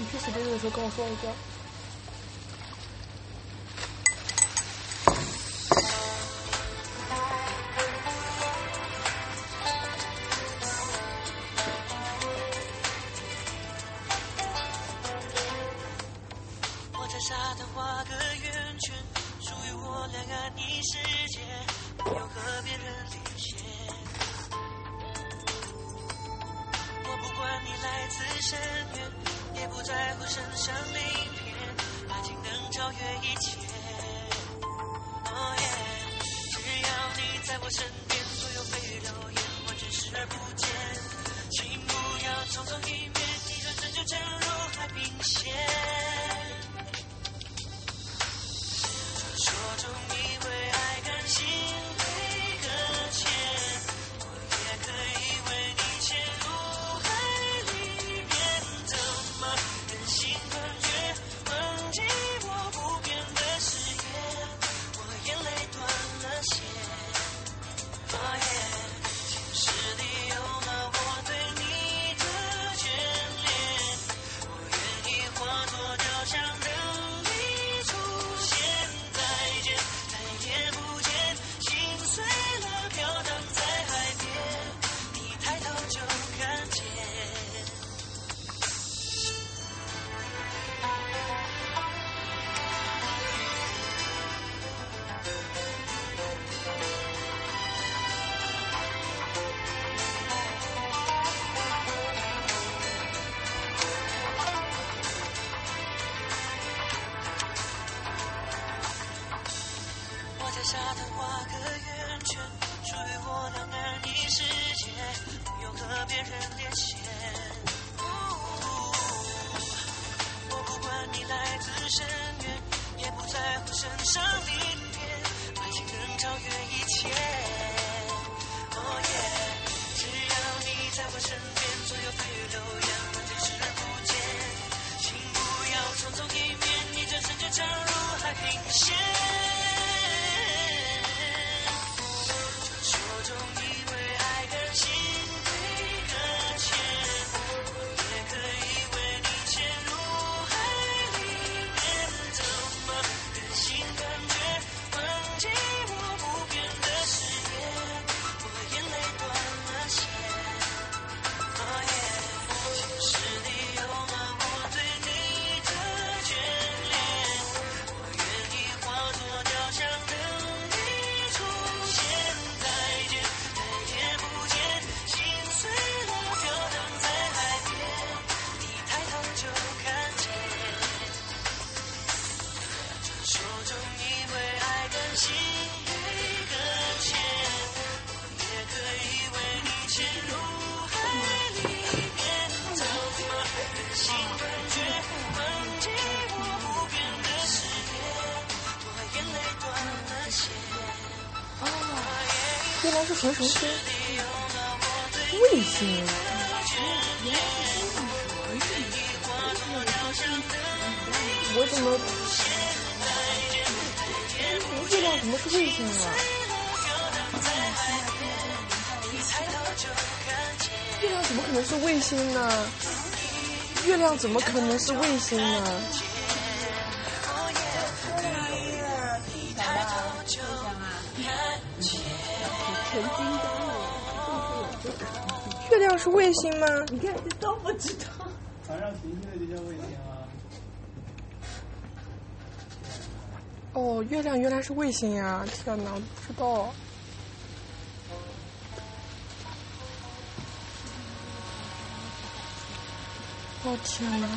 你去洗杯子的时候跟我说一个。我在沙滩画个圆圈，属于我两岸一世界，不用和别人连线。我不管你来自深渊，也不在乎身上鳞片，爱情能超越一切。愿意化作雕像沙滩画个圆圈，属于我两岸一世界，不用和别人连线。我不管你来自深渊，也不在乎身上鳞片，爱情能超越一切。哦耶！只要你在我身边，所有蜚语流言原来是何重星，卫星。我怎么？月亮怎么是卫星啊？月亮怎么可能是卫星呢？月亮怎么可能是卫星呢？月亮是卫星吗？你看这都不知道。船上行星的就叫卫星啊。哦，月亮原来是卫星呀！天哪，不知道。哦天哪！